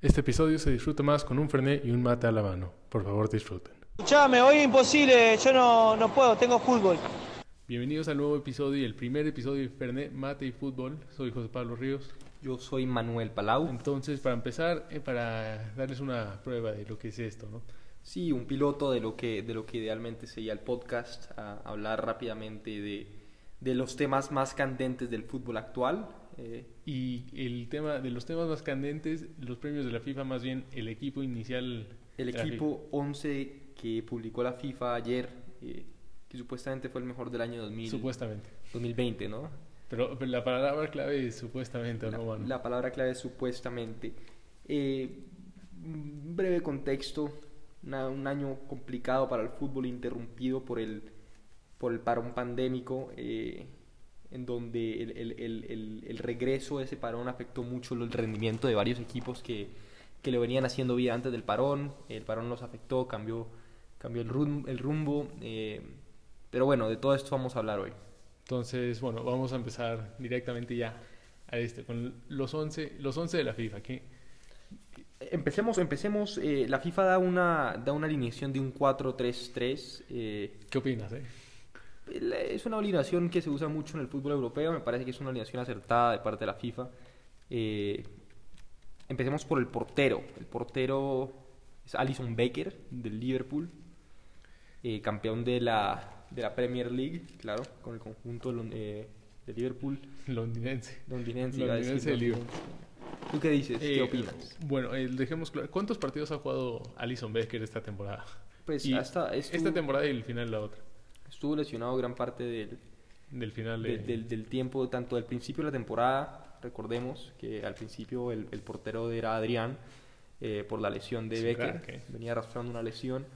Este episodio se disfruta más con un frené y un mate a la mano. Por favor, disfruten. Escuchame, hoy es imposible, yo no, no puedo, tengo fútbol. Bienvenidos al nuevo episodio y el primer episodio de Fernet, Mate y Fútbol. Soy José Pablo Ríos. Yo soy Manuel Palau. Entonces, para empezar, eh, para darles una prueba de lo que es esto, ¿no? Sí, un piloto de lo que, de lo que idealmente sería el podcast, a hablar rápidamente de, de los temas más candentes del fútbol actual. Eh, y el tema de los temas más candentes, los premios de la FIFA, más bien el equipo inicial. El equipo 11 que publicó la FIFA ayer, eh, que supuestamente fue el mejor del año 2000, supuestamente. 2020, ¿no? Pero, la palabra clave es supuestamente, la, ¿no? Bueno. La palabra clave es supuestamente. Eh, breve contexto, un año complicado para el fútbol, interrumpido por el, por el parón pandémico, eh, en donde el, el, el, el, regreso de ese parón afectó mucho el rendimiento de varios equipos que, que le venían haciendo vida antes del parón. El parón los afectó, cambió, cambió el, rumbo. El rumbo eh, pero bueno, de todo esto vamos a hablar hoy. Entonces, bueno, vamos a empezar directamente ya a este, con los 11, los 11 de la FIFA. ¿qué? Empecemos, empecemos. Eh, la FIFA da una, da una alineación de un 4-3-3. Eh, ¿Qué opinas? Eh? Es una alineación que se usa mucho en el fútbol europeo. Me parece que es una alineación acertada de parte de la FIFA. Eh, empecemos por el portero. El portero es Alison Baker del Liverpool, eh, campeón de la de la Premier League, claro, con el conjunto eh, de Liverpool. Londinense. Londinense, Londinense de Liverpool. ¿Tú qué dices? ¿Qué opinas? Bueno, dejemos claro. ¿Cuántos partidos ha jugado Alison Becker esta temporada? Pues hasta esta temporada y el final de la otra. Estuvo lesionado gran parte del, del final del, del, tiempo, tanto del principio de la temporada. Recordemos que al principio el, el portero era Adrián eh, por la lesión de Becker. Venía arrastrando una lesión.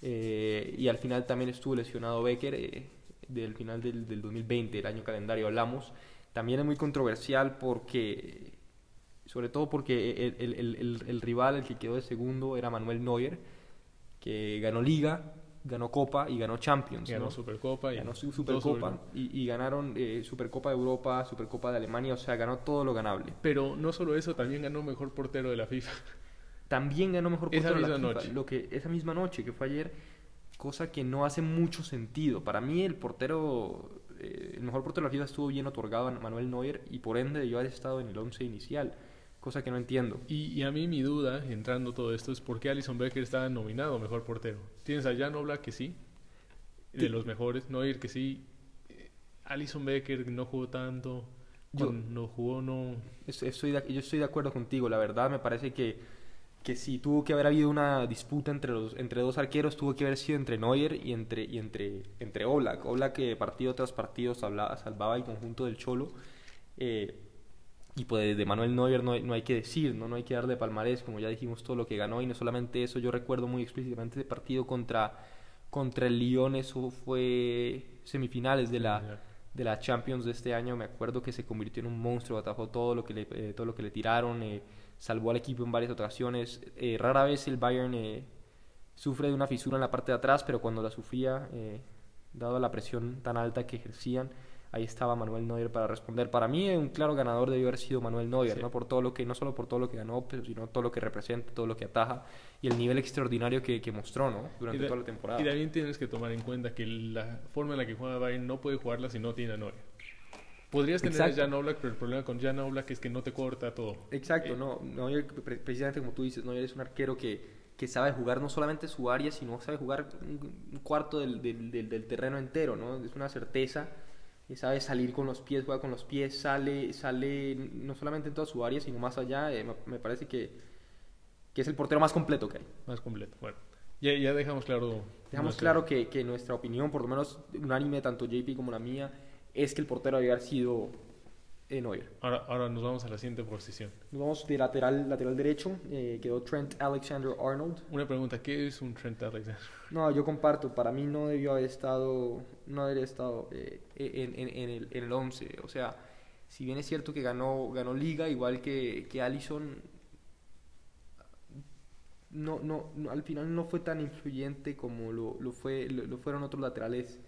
Eh, y al final también estuvo lesionado Becker eh, del final del, del, 2020, el año calendario hablamos. También es muy controversial porque, sobre todo porque el, el, el, el, rival, el que quedó de segundo, era Manuel Neuer, que ganó Liga, ganó Copa y ganó Champions. Ganó Supercopa y ganó Supercopa y, y, ganaron eh, Supercopa de Europa, Supercopa de Alemania, o sea, ganó todo lo ganable. Pero no solo eso, también ganó mejor portero de la FIFA también ganó mejor portero esa misma la FIFA, noche. Lo que, esa misma noche, que fue ayer, cosa que no hace mucho sentido. Para mí el portero, eh, el mejor portero de la FIFA estuvo bien otorgado a Manuel Neuer y por ende debió haber estado en el once inicial, cosa que no entiendo. Y, y, a mí mi duda, entrando todo esto, es por qué Alison Becker estaba nominado mejor portero. Tienes a Jan Oblak que sí, de los mejores, Neuer que sí, Alison Becker no jugó tanto, yo, jugó no... Estoy de, yo estoy de acuerdo contigo, la verdad me parece que que si tuvo que haber habido una disputa entre los entre dos arqueros tuvo que haber sido entre Neuer y entre y entre entre Oblak. Oblak que partido tras partido salvaba, salvaba el conjunto del Cholo. Eh, y pues de Manuel Neuer no hay, no hay que decir no no hay que darle palmarés como ya dijimos todo lo que ganó y no solamente eso yo recuerdo muy explícitamente ese partido contra contra el Lyon eso fue semifinales de la de la Champions de este año me acuerdo que se convirtió en un monstruo atajó todo lo que le eh, todo lo que le tiraron eh, salvó al equipo en varias ocasiones. Eh, rara vez el Bayern eh, sufre de una fisura en la parte de atrás, pero cuando la sufría, eh, dado la presión tan alta que ejercían, ahí estaba Manuel Neuer para responder. Para mí, un claro ganador debió haber sido Manuel Neuer, sí. ¿no? Por todo lo que, no solo por todo lo que ganó, sino todo lo que representa, todo lo que ataja y el nivel extraordinario que, que mostró, ¿no? Durante toda la temporada. Y también tienes que tomar en cuenta que la forma en la que juega Bayern no puede jugarla si no tiene a Neuer. Podrías tener Exacto. a Jan Oblak, pero el problema con Jan Oblak es que no te corta todo. Exacto, eh, no, precisamente como tú dices, no eres un arquero que, que sabe jugar no solamente su área, sino sabe jugar un cuarto del, del, del, del terreno entero, ¿no? Es una certeza, sabe salir con los pies, juega con los pies, sale, sale no solamente en toda su área, sino más allá. Eh, me, parece que, que es el portero más completo que hay. Más completo, bueno. Ya, ya dejamos claro. Dejamos nuestra... claro que, que nuestra opinión, por lo menos unánime, tanto JP como la mía, es que el portero debe haber sido Ahora, ahora nos vamos a la siguiente posición. Nos vamos de lateral, lateral derecho, eh, quedó Trent Alexander Arnold. Una pregunta, ¿qué es un Trent Alexander? No, yo comparto, para mí no debió haber estado, no haber estado eh, en, en, en, el, en el 11, o sea, si bien es cierto que ganó, ganó Liga, igual que, que Allison, no, no, no, al final no fue tan influyente como lo, lo, fue, lo, lo fueron otros laterales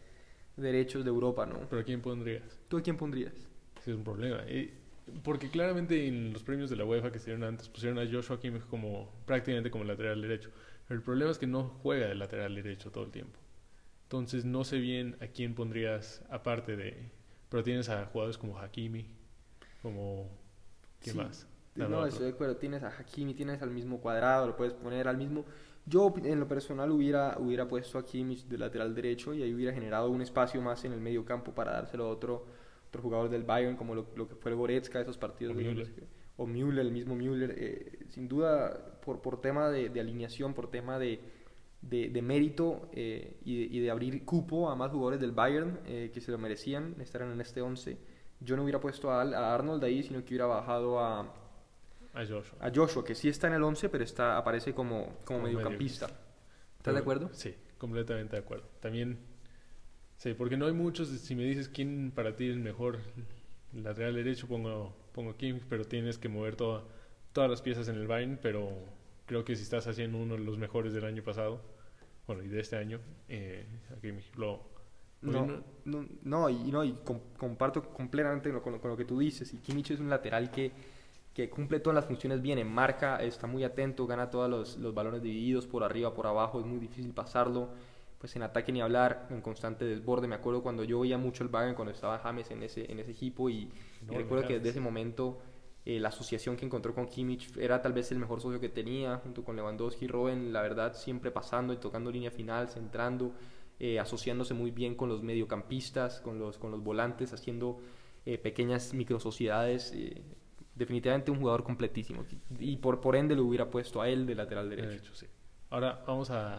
derechos de Europa, ¿no? ¿Pero a quién pondrías? ¿Tú a quién pondrías? Es un problema. Porque claramente en los premios de la UEFA que se dieron antes pusieron a Joshua Kimmich como prácticamente como lateral derecho. Pero el problema es que no juega de lateral derecho todo el tiempo. Entonces no sé bien a quién pondrías aparte de... Pero tienes a jugadores como Hakimi, como... ¿Qué Sí. más? No, otro. estoy de acuerdo. Tienes a Hakimi, tienes al mismo cuadrado, lo puedes poner al mismo. Yo, en lo personal, hubiera, hubiera puesto a Kimmich de lateral derecho y ahí hubiera generado un espacio más en el medio campo para dárselo a otro, otro jugador del Bayern, como lo, lo que fue el Goretzka, esos partidos. O de- Müller. o Müller, el mismo Müller. eh, sin duda, por, por tema de, de alineación, por tema de, de, de mérito eh, y, de, y de abrir cupo a más jugadores del Bayern eh, que se lo merecían estar en este 11. Yo no hubiera puesto a, a Arnold ahí, sino que hubiera bajado a, A Joshua. a Joshua, que sí está en el 11, pero está, aparece como, como, Como mediocampista. mediocampista. ¿Estás de acuerdo? Sí, completamente de acuerdo. También, sí, porque no hay muchos, si me dices quién para ti es el mejor lateral derecho, pongo, pongo Kim, pero tienes que mover toda, todas las piezas en el Bayern, pero creo que si estás haciendo uno de los mejores del año pasado, bueno, y de este año, eh, a Kimmich lo... No, Bueno. no, no, y, no, y com- comparto completamente con, lo, con lo que tú dices. Y Kimmich es un lateral que, que cumple todas las funciones bien, en marca, está muy atento, gana todos los, los balones divididos por arriba, por abajo, es muy difícil pasarlo. Pues en ataque ni hablar, en constante desborde. Me acuerdo cuando yo veía mucho el Bayern, cuando estaba James en ese, en ese equipo, y, recuerdo que desde ese momento eh, la asociación que encontró con Kimmich era tal vez el mejor socio que tenía, junto con Lewandowski y Robben, la verdad, siempre pasando y tocando línea final, centrando, eh, asociándose muy bien con los mediocampistas, con los, con los volantes, haciendo eh, pequeñas microsociedades. eh, definitivamente un jugador completísimo. Y por, por ende lo hubiera puesto a él de lateral derecho, derecho, sí. Ahora vamos a,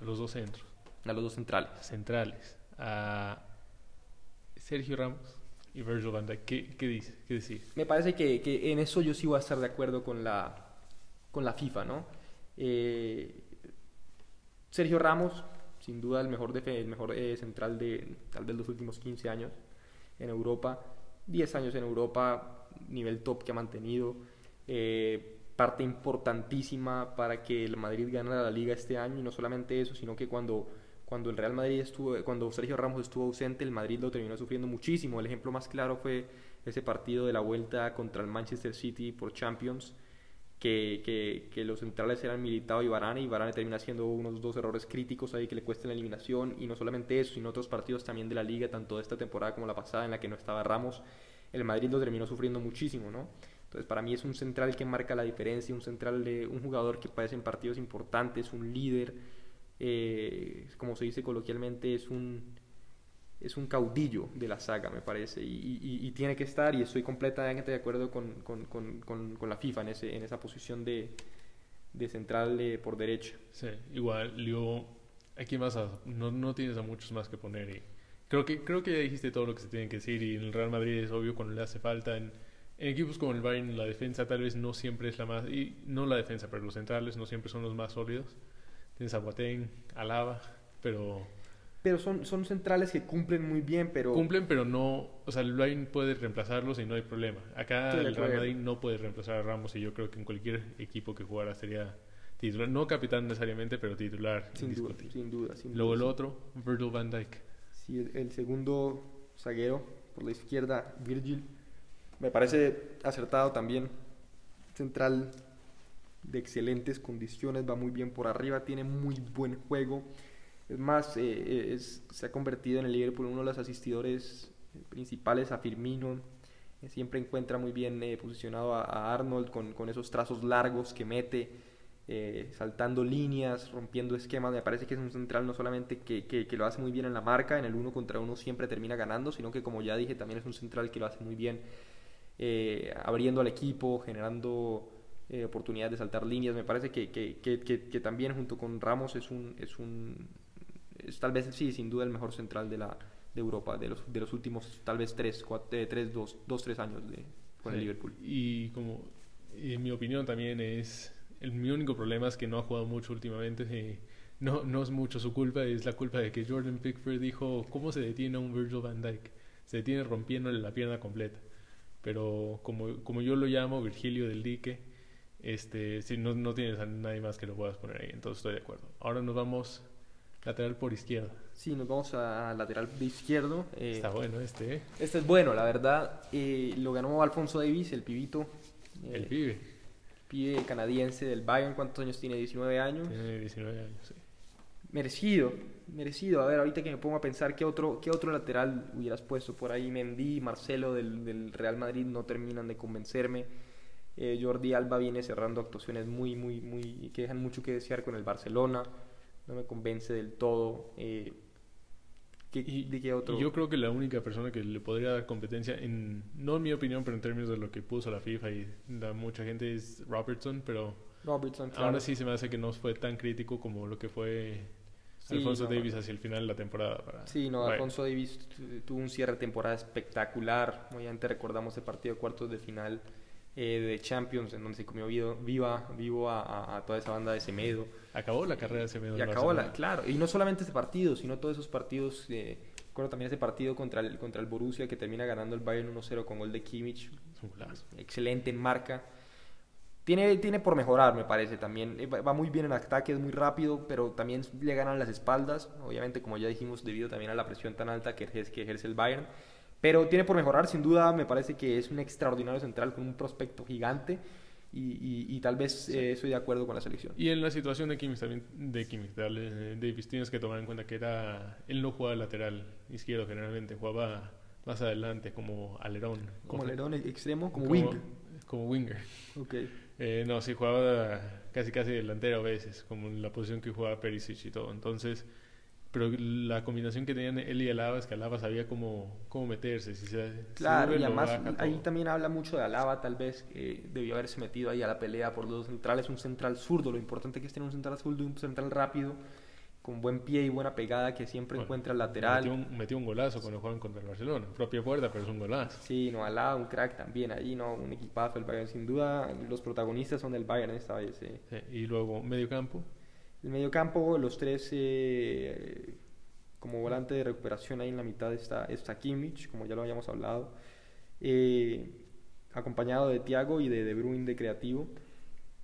a los dos centros, a los dos centrales. centrales, a Sergio Ramos y Virgil van Dijk. ¿Qué, qué dices? ¿Qué decís? Me parece que, que en eso yo sí voy a estar de acuerdo con la, con la FIFA, ¿no? Eh, Sergio Ramos, sin duda el mejor, el mejor eh, central de tal vez los últimos 15 años en Europa, 10 años en Europa, nivel top que ha mantenido, eh, parte importantísima para que el Madrid ganara la liga este año y no solamente eso, sino que cuando cuando el Real Madrid estuvo, cuando Sergio Ramos estuvo ausente, el Madrid lo terminó sufriendo muchísimo. El ejemplo más claro fue ese partido de la vuelta contra el Manchester City por Champions, que, que, que los centrales eran Militao y Varane, y Varane termina haciendo unos dos errores críticos ahí que le cuestan la eliminación, y no solamente eso, sino otros partidos también de la liga, tanto de esta temporada como la pasada, en la que no estaba Ramos, el Madrid lo terminó sufriendo muchísimo, ¿no? Entonces, para mí es un central que marca la diferencia, un central de un jugador que aparece en partidos importantes, un líder, eh, como se dice coloquialmente, es un, es un caudillo de la saga, me parece, y, y- y tiene que estar, y estoy completamente de acuerdo con, con- con- con- la FIFA en, ese, en esa posición de, de central de- por derecha. Sí, igual, yo, aquí más a- no, no tienes a muchos más que poner y creo que creo que ya dijiste todo lo que se tiene que decir y en el Real Madrid es obvio cuando le hace falta en, en equipos como el Bayern la defensa tal vez no siempre es la más y no la defensa pero los centrales no siempre son los más sólidos Boateng, Alaba pero Pero son, son centrales que cumplen muy bien, pero... cumplen pero no o sea el Bayern puede reemplazarlos y no hay problema acá el Real. Madrid no puede reemplazar a Ramos y yo creo que en cualquier equipo que jugara sería titular no capitán necesariamente pero titular Sin duda, sin duda. Sin Luego el duda. otro, Virgil van Dijk. Sí, el, el segundo zaguero por la izquierda, Virgil, me parece acertado también. Central de excelentes condiciones, va muy bien por arriba, tiene muy buen juego. Es más, eh, es- se ha convertido en el Liverpool uno de los asistidores principales a Firmino. Eh, Siempre encuentra muy bien eh, posicionado a, Arnold con, con esos trazos largos que mete, eh, saltando líneas, rompiendo esquemas. Me parece que es un central no solamente que, que- lo hace muy bien en la marca, en el uno contra uno siempre termina ganando, sino que como ya dije, también es un central que lo hace muy bien eh, abriendo al equipo, generando eh, oportunidades de saltar líneas. Me parece que, que- que- que- también junto con Ramos es un, es un es tal vez sí, sin duda el mejor central de la de Europa de los, de los últimos tal vez 3, 4, 3 2, 2 3 años de, con el Sí. Liverpool. Y como, en mi opinión también es, el, mi único problema es que no ha jugado mucho últimamente. eh, no, no es mucho su culpa, es la culpa de que Jordan Pickford dijo, ¿cómo se detiene a un Virgil van Dijk? Se detiene rompiéndole la pierna completa. Pero como, como yo lo llamo, Virgilio del Dique, este, si no, no tienes a nadie más que lo puedas poner ahí, entonces estoy de acuerdo. Ahora nos vamos Lateral por izquierda. Sí, nos vamos a lateral de izquierdo. Eh, Está bueno este, ¿eh? Este es bueno, la verdad. Eh, lo ganó Alfonso Davis, el pibito. el pibe. Pibe canadiense del Bayern. ¿Cuántos años tiene? 19 años. Tiene 19 años, sí. Merecido, merecido. A ver, ahorita que me pongo a pensar, ¿qué otro, qué otro lateral hubieras puesto por ahí? Mendy, Marcelo del, del Real Madrid no terminan de convencerme. Eh, Jordi Alba viene cerrando actuaciones muy, muy, muy. que dejan mucho que desear con el Barcelona. No me convence del todo. Eh, y, ¿De qué otro? yo creo que la única persona que le podría dar competencia, en, no en mi opinión, pero en términos de lo que puso la FIFA y da mucha gente, es Robertson, pero Robertson, ahora sí se me hace que no fue tan crítico como lo que fue Alfonso Davis hacia el final de la temporada. sí, no, Alfonso Davis tuvo un cierre de temporada espectacular. Obviamente recordamos el partido de cuartos de final eh, de Champions, en donde se comió viva, vivo a, toda esa banda de Semedo. Acabó la carrera de Semedo. Y acabó la, claro, y no solamente ese partido, sino todos esos partidos, eh, recuerdo también ese partido contra el, contra el Borussia que termina ganando el Bayern 1-0 con gol de Kimmich. Excelente en marca. Tiene, tiene por mejorar, me parece también. Eh, va muy bien en ataque, es muy rápido, pero también le ganan las espaldas. Obviamente, como ya dijimos, debido también a la presión tan alta que ejerce, que ejerce el Bayern. Pero tiene por mejorar, sin duda, me parece que es un extraordinario central con un prospecto gigante. Y, y, tal vez eh, estoy de acuerdo con la selección. Y en la situación de Kimmich también, de Kimmich, de Davis, tienes que tomar en cuenta que era, él no jugaba lateral izquierdo generalmente, jugaba más adelante como alerón. Como alerón extremo, como, como Como winger. Okay. Eh, no, sí jugaba casi casi delantero a veces, como en la posición que jugaba Perisic y todo. Entonces, pero la combinación que tenían él y Alaba es que Alaba sabía cómo, cómo meterse. Si se, claro, y además ahí también habla mucho de Alaba, tal vez que debió haberse metido ahí a la pelea por los dos centrales, un central zurdo. Lo importante que es tener un central zurdo y un central rápido con buen pie y buena pegada que siempre encuentra el lateral. Metió un, metió un, golazo cuando jugaban contra el Barcelona, propia puerta, pero es un golazo. Sí, no, Alaba, un crack también ahí, ¿no? Un equipazo el Bayern, sin duda los protagonistas son del Bayern esta vez. Eh. y luego, medio campo. El medio campo, los tres eh, como volante de recuperación ahí en la mitad está, está Kimmich, como ya lo habíamos hablado, eh, acompañado de Thiago y de De Bruyne de creativo.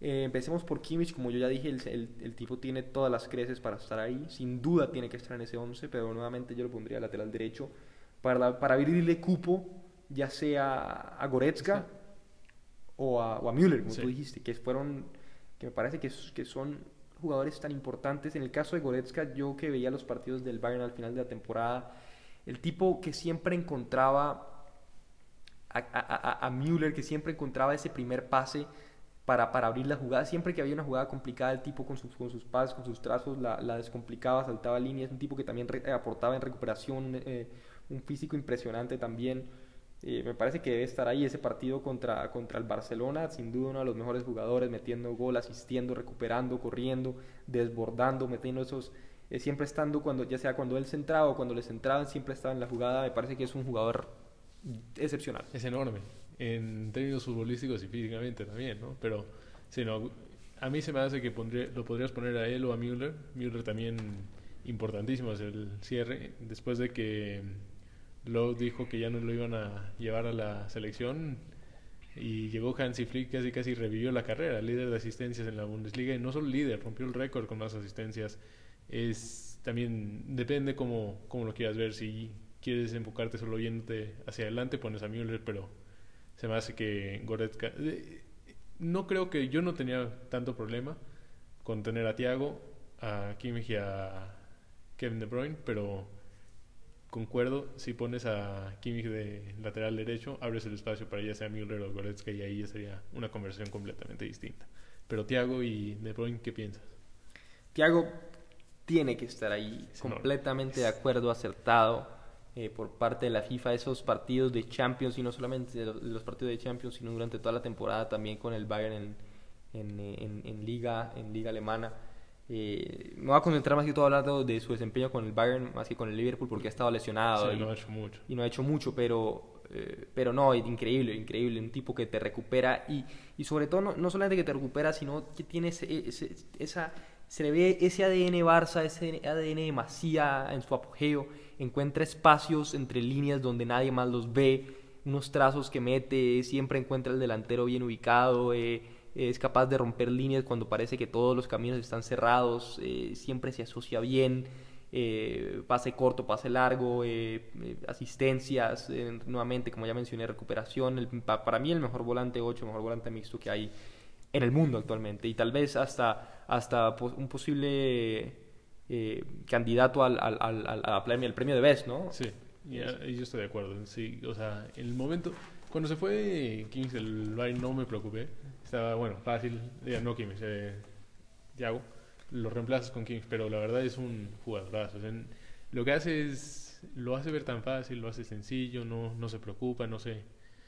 Eh, empecemos por Kimmich, como yo ya dije, el, el, tipo tiene todas las creces para estar ahí, sin duda tiene que estar en ese 11, pero nuevamente yo lo pondría lateral derecho para, para abrirle cupo, ya sea a Goretzka o a, o a Müller, como tú dijiste, que fueron, que me parece que, que son jugadores tan importantes. En el caso de Goretzka, yo que veía los partidos del Bayern al final de la temporada, el tipo que siempre encontraba a, a, Müller, que siempre encontraba ese primer pase para, para abrir la jugada. Siempre que había una jugada complicada, el tipo con sus, con sus pases, con sus trazos, la, la descomplicaba, saltaba líneas. Un tipo que también aportaba en recuperación, eh, un físico impresionante también. Me parece que debe estar ahí ese partido contra, contra el Barcelona, sin duda uno de los mejores jugadores, metiendo gol, asistiendo, recuperando, corriendo, desbordando, metiendo esos, eh, siempre estando cuando, ya sea cuando él centraba o cuando le centraban, siempre estaba en la jugada, me parece que es un jugador excepcional. Es enorme en términos futbolísticos y físicamente también, ¿no? Pero si no, a mí se me hace que lo podrías poner a él o a Müller. Müller también importantísimo es el cierre. Después de que Lowe dijo que ya no lo iban a llevar a la selección y llegó Hansi Flick casi casi revivió la carrera, líder de asistencias en la Bundesliga y no solo líder, rompió el récord con más asistencias. Es también depende cómo, cómo lo quieras ver. Si quieres enfocarte solo yéndote hacia adelante, pones a Müller, pero se me hace que Goretzka... No creo que yo no tenía tanto problema con tener a Thiago, a Kimmich y a Kevin De Bruyne, pero concuerdo, si pones a Kimmich de lateral derecho, abres el espacio para ya sea Müller o Goretzka y ahí ya sería una conversación completamente distinta. Pero Thiago y De Bruyne, ¿qué piensas? Thiago tiene que estar ahí, completamente de acuerdo, acertado. Eh, por parte de la FIFA esos partidos de Champions y no solamente de los, partidos de Champions sino durante toda la temporada también con el Bayern en, en, en, en liga en liga alemana eh, me voy a concentrar más que todo hablando de su desempeño con el Bayern más que con el Liverpool porque ha estado lesionado y no ha hecho mucho. y no ha hecho mucho pero eh, pero no increíble increíble un tipo que te recupera y, y sobre todo no, no solamente que te recupera sino que tiene esa se le ve ese ADN Barça ese ADN de Masía en su apogeo encuentra espacios entre líneas donde nadie más los ve, unos trazos que mete, siempre encuentra el delantero bien ubicado, eh, es capaz de romper líneas cuando parece que todos los caminos están cerrados, eh, siempre se asocia bien, eh, pase corto, pase largo, eh, eh, asistencias, nuevamente, como ya mencioné, recuperación. El- pa- para mí el mejor volante 8, el mejor volante mixto que hay en el mundo actualmente y tal vez hasta, hasta un posible candidato al, al, al, premio, de Best, ¿no? Sí, y, ah, y yo estoy de acuerdo. Sí, o sea, el momento, cuando se fue Kings del Bayern no me preocupé. Estaba, bueno, fácil, ya no Kings, eh, Thiago, lo reemplazas con Kings, pero la verdad es un jugadorazo. O sea, lo que hace es, lo hace ver tan fácil, lo hace sencillo, no, no se preocupa, no sé.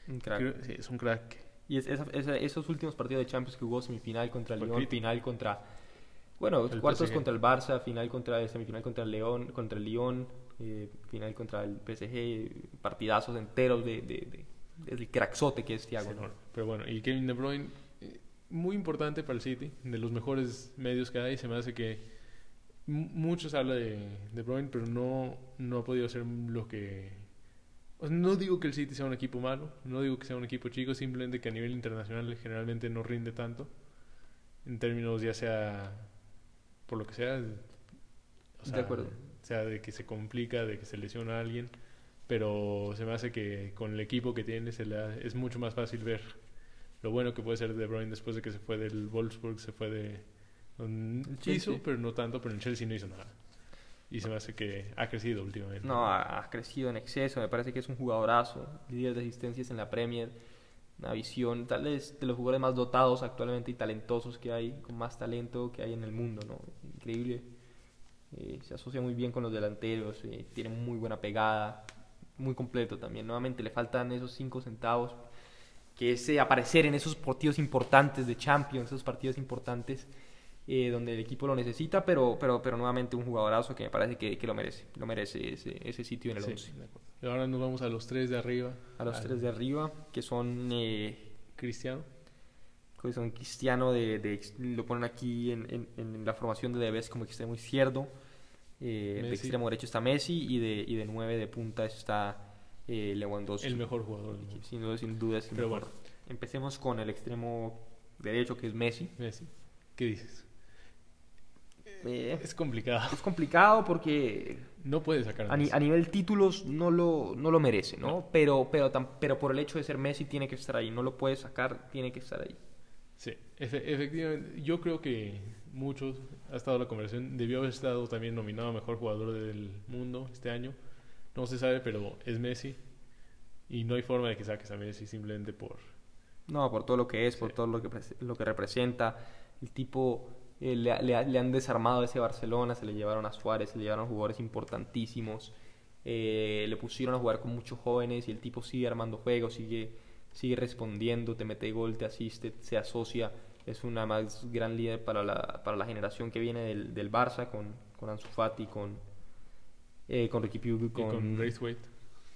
Un crack. Creo- sí, es un crack. Y es- esa- esa- esos últimos partidos de Champions que jugó semifinal contra el León, final contra bueno, El cuartos PSG. contra el Barça, final contra semifinal contra el León, contra el Lyon, eh, final contra el PSG, partidazos enteros de, de, de- del crackzote que es Thiago, Sí, ¿no? Pero bueno, y Kevin De Bruyne, muy importante para el City, de los mejores medios que hay. Se me hace que mu- muchos hablan de De Bruyne, pero no, no ha podido hacer lo que. o sea, no digo que el City sea un equipo malo, no digo que sea un equipo chico, simplemente que a nivel internacional generalmente no rinde tanto. En términos ya sea por lo que sea. o De sea, acuerdo. Sea de que se complica, de que se lesiona a alguien pero se me hace que con el equipo que tiene se le ha- es mucho más fácil ver lo bueno que puede ser De Bruyne después de que se fue del Wolfsburg, se fue de... El Chelsea. hizo, pero no tanto, pero en Chelsea no hizo nada. Y se me hace que ha crecido últimamente. No, ha, ha crecido en exceso, me parece que es un jugadorazo, líder de asistencias en la Premier, una visión, tal vez de los jugadores más dotados actualmente y talentosos que hay, con más talento que hay en el mundo, ¿no? Increíble. Eh, se asocia muy bien con los delanteros, eh, tiene muy buena pegada, muy completo también. Nuevamente le faltan esos 5 centavos, que es eh, aparecer en esos partidos importantes de Champions, esos partidos importantes eh, donde el equipo lo necesita, pero, pero, pero nuevamente un jugadorazo que me parece que, que lo merece, lo merece ese, ese sitio en el Sí, 11. de acuerdo. Y ahora nos vamos a los tres de arriba. A los Al tres de arriba, que son, eh, Cristiano. que son Cristiano, de, lo ponen aquí en, en- en la formación de Debes como extremo izquierdo, eh, de extremo derecho está Messi y de, y de nueve de punta está eh, Lewandowski. El mejor jugador del mundo. Sin duda, sin duda es el Pero mejor. bueno. Empecemos con el extremo derecho, que es Messi. Messi. ¿Qué dices? Eh, Es complicado. es complicado porque No puede sacar a a, ni- Messi. a nivel títulos no lo, no lo merece, ¿no? No. Pero, pero, tam- pero por el hecho de ser Messi tiene que estar ahí, no lo puede sacar, tiene que estar ahí. Sí, efe- efectivamente. Yo creo que muchos, ha estado la conversación, debió haber estado también nominado a Mejor Jugador del Mundo este año. No se sabe, pero es Messi. Y no hay forma de que saques a Messi simplemente por... No, por todo lo que es, por todo lo que, lo que representa. El tipo eh, le, le ha- le han desarmado ese Barcelona, se le llevaron a Suárez, se le llevaron jugadores importantísimos. eh, le pusieron a jugar con muchos jóvenes y el tipo sigue armando juegos, sigue, sigue respondiendo, te mete gol, te asiste, se asocia. Es una más gran líder para la, para la generación que viene del, del Barça con, con Ansu Fati, con, eh, con Ricky Puig, y con, con Braithwaite.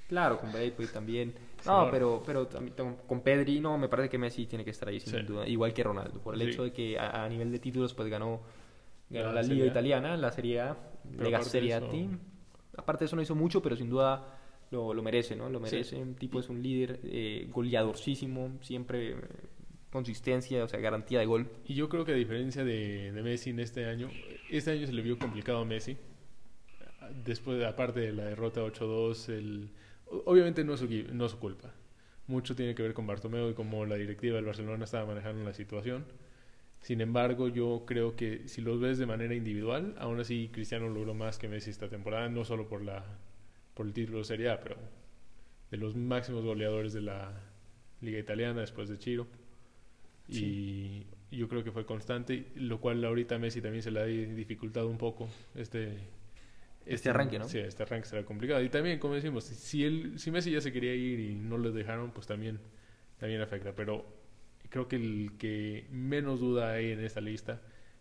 Claro, con Braithwaite también. Sí, No, pero, pero también con- Pedri, no, me parece que Messi tiene que estar ahí sin Sí. duda. Igual que Ronaldo, por el Sí. hecho de que a, a nivel de títulos pues ganó, ganó La Liga. Italiana, la Serie A, Lega Serie A eso- Team. Aparte de eso no hizo mucho, pero sin duda lo, lo merece, ¿no? Lo Sí. merece. Un tipo es un líder eh, goleadorcísimo, siempre eh, consistencia, o sea, garantía de gol. Y yo creo que a diferencia de, de Messi en este año, este año se le vio complicado a Messi. Después, de- aparte de la derrota 8-2, el, obviamente no es, su, no es su culpa. Mucho tiene que ver con Bartomeu y cómo la directiva del Barcelona estaba manejando la situación. Sin embargo, yo creo que si los ves de manera individual, aún así Cristiano logró más que Messi esta temporada, no solo por, la, por el título de Serie A, pero de los máximos goleadores de la Liga Italiana después de Chiro. Y yo creo que fue constante, lo cual ahorita Messi también se le ha dificultado un poco este, Este arranque, ¿no? Sí, este arranque será complicado. Y también, como decimos, si, si, él, si Messi ya se quería ir y no lo dejaron, pues también, también afecta. Pero creo que el que menos duda hay en esta lista,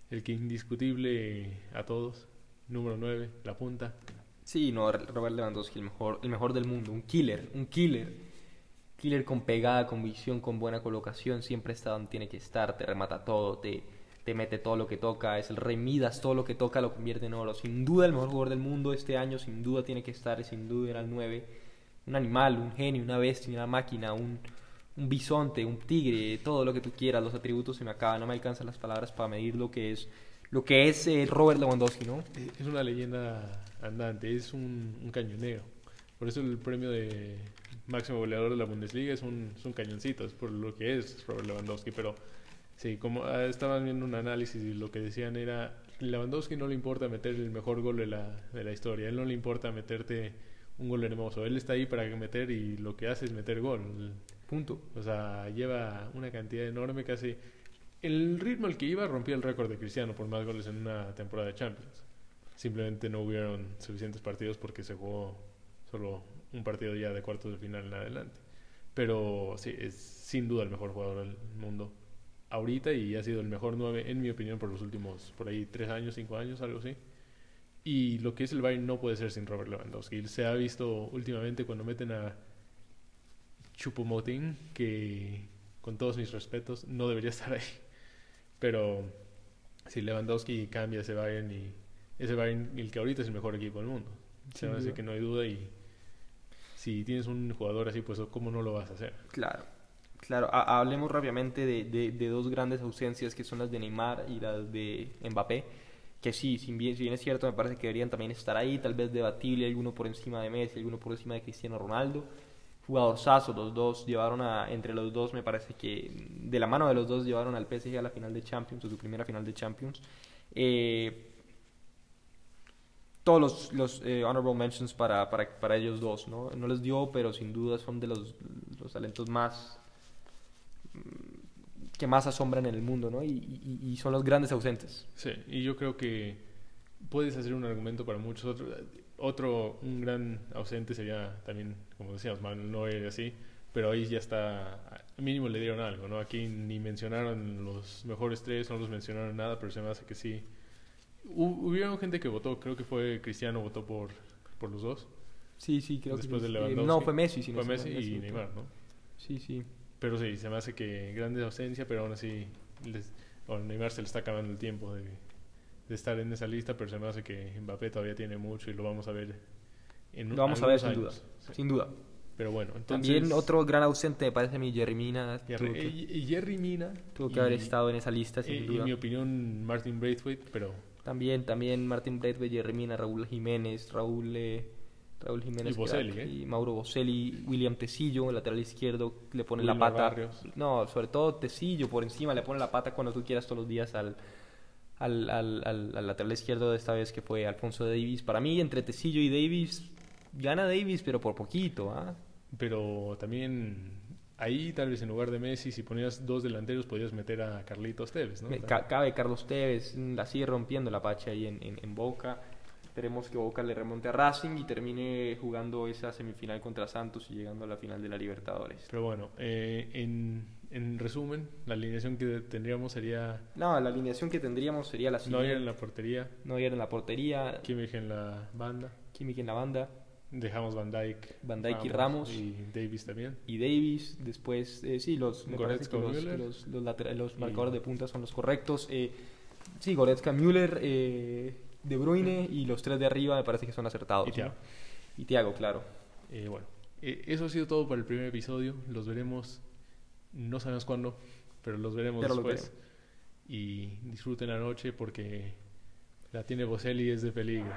el que indiscutible a todos, número 9, la punta. Sí, no, Robert Lewandowski, el mejor, el mejor del mundo, un killer, un killer. Killer con pegada, con visión, con buena colocación, siempre está donde tiene que estar, te remata todo, te, te mete todo lo que toca, es el rey Midas, todo lo que toca lo convierte en oro. Sin duda el mejor jugador del mundo este año, sin duda tiene que estar, sin duda era el 9. Un animal, un genio, una bestia, una máquina, un, un bisonte, un tigre, todo lo que tú quieras, los atributos se me acaban, no me alcanzan las palabras para medir lo que es lo que es eh, Robert Lewandowski, ¿no? Es una leyenda andante, es un, un cañonero. Por eso el premio de máximo goleador de la Bundesliga es un, es un cañoncito, es por lo que es Robert Lewandowski. Pero sí, como ah, estaban viendo un análisis y lo que decían era, Lewandowski no le importa meter el mejor gol de la, de la historia, él no le importa meterte un gol hermoso, él está ahí para meter y lo que hace es meter gol. Punto. O sea, lleva una cantidad enorme, casi el ritmo al que iba rompía el récord de Cristiano por más goles en una temporada de Champions. Simplemente no hubieron suficientes partidos porque se jugó solo un partido ya de cuartos de final en adelante. Pero sí, es sin duda el mejor jugador del mundo ahorita y ha sido el mejor nueve, en mi opinión, por los últimos, por ahí, tres años, cinco años, algo así. Y lo que es el Bayern no puede ser sin Robert Lewandowski. Se ha visto últimamente cuando meten a Chupomoting, que con todos mis respetos no debería estar ahí. Pero si Lewandowski cambia ese Bayern y ese Bayern, el que ahorita es el mejor equipo del mundo. Se me hace que no hay duda y si tienes un jugador así, pues ¿cómo no lo vas a hacer? Claro. Claro, hablemos rápidamente de, de, dos grandes ausencias que son las de Neymar y las de Mbappé, que sí, si bien, es cierto, me parece que deberían también estar ahí, tal vez debatible, alguno por encima de Messi, alguno por encima de Cristiano Ronaldo jugador saso, los dos llevaron a, entre los dos me parece que de la mano de los dos llevaron al PSG a la final de Champions, a su primera final de Champions. Eh, todos los, los eh, honorable mentions para, para, para, ellos dos, ¿no? No les dio, pero sin duda son de los, los talentos más que más asombran en el mundo, ¿no? Y, y, y, son los grandes ausentes. Sí, y yo creo que puedes hacer un argumento para muchos otros. Otro, un gran ausente sería también, como decíamos, Manuel Neuer y así, pero ahí ya está, mínimo le dieron algo, ¿no? Aquí ni mencionaron los mejores tres, no los mencionaron nada, pero se me hace que sí. Hubieron gente que votó, creo que fue Cristiano, votó por, por los dos. Sí, sí, creo Después que de Lewandowski. No, fue Messi. fue Messi, y Neymar, ¿no? Sí, sí. Pero sí, se me hace que grande ausencia, pero aún así, les, bueno, Neymar se le está acabando el tiempo de de estar en esa lista, pero se me hace que Mbappé todavía tiene mucho y lo vamos a ver en Lo vamos a ver sin duda, sin duda. Pero bueno, entonces... También otro gran ausente me parece a mí Jerry Mina. y Jerry Mina... Tuvo que haber estado en esa lista sin duda. En mi opinión Martin Braithwaite, pero... También, también Martin Braithwaite, Jerry Mina, Raúl Jiménez, Raúl... Eh, Raúl Jiménez y, ¿eh? y Mauro Boselli, William Tecillo, el lateral izquierdo, le pone la pata. No, sobre todo Tecillo por encima, le pone la pata cuando tú quieras todos los días al, al, al, al, lateral izquierdo de esta vez que fue Alfonso Davis. Para mí, entre Tecillo y Davis, gana Davis, pero por poquito. ¿ah? Pero también ahí, tal vez en lugar de Messi, si ponías dos delanteros, podías meter a Carlitos Tevez. ¿no? cabe Carlos Tevez, la sigue rompiendo la pacha ahí en, en, Boca. Esperemos que Boca le remonte a Racing y termine jugando esa semifinal contra Santos y llegando a la final de la Libertadores. Pero bueno, eh, en en resumen, la alineación que tendríamos sería... No, la alineación que tendríamos sería la siguiente. Neuer en la portería. Neuer en la portería. Kimmich en la banda. Kimmich en la banda. Dejamos Van Dijk. Van Dijk y Ramos. Y Davis también. Y Davis. Después, eh, sí, los, Goretzka, los, los, los, marcadores de punta son los correctos. Eh, sí, Goretzka, Müller, eh, De Bruyne y los tres de arriba me parece que son acertados. Y Thiago. Y Thiago, claro. Eh, bueno, eso ha sido todo para el primer episodio. Los veremos no sabemos cuándo, pero los veremos después. y disfruten la noche porque la tiene Boselli y es de peligro.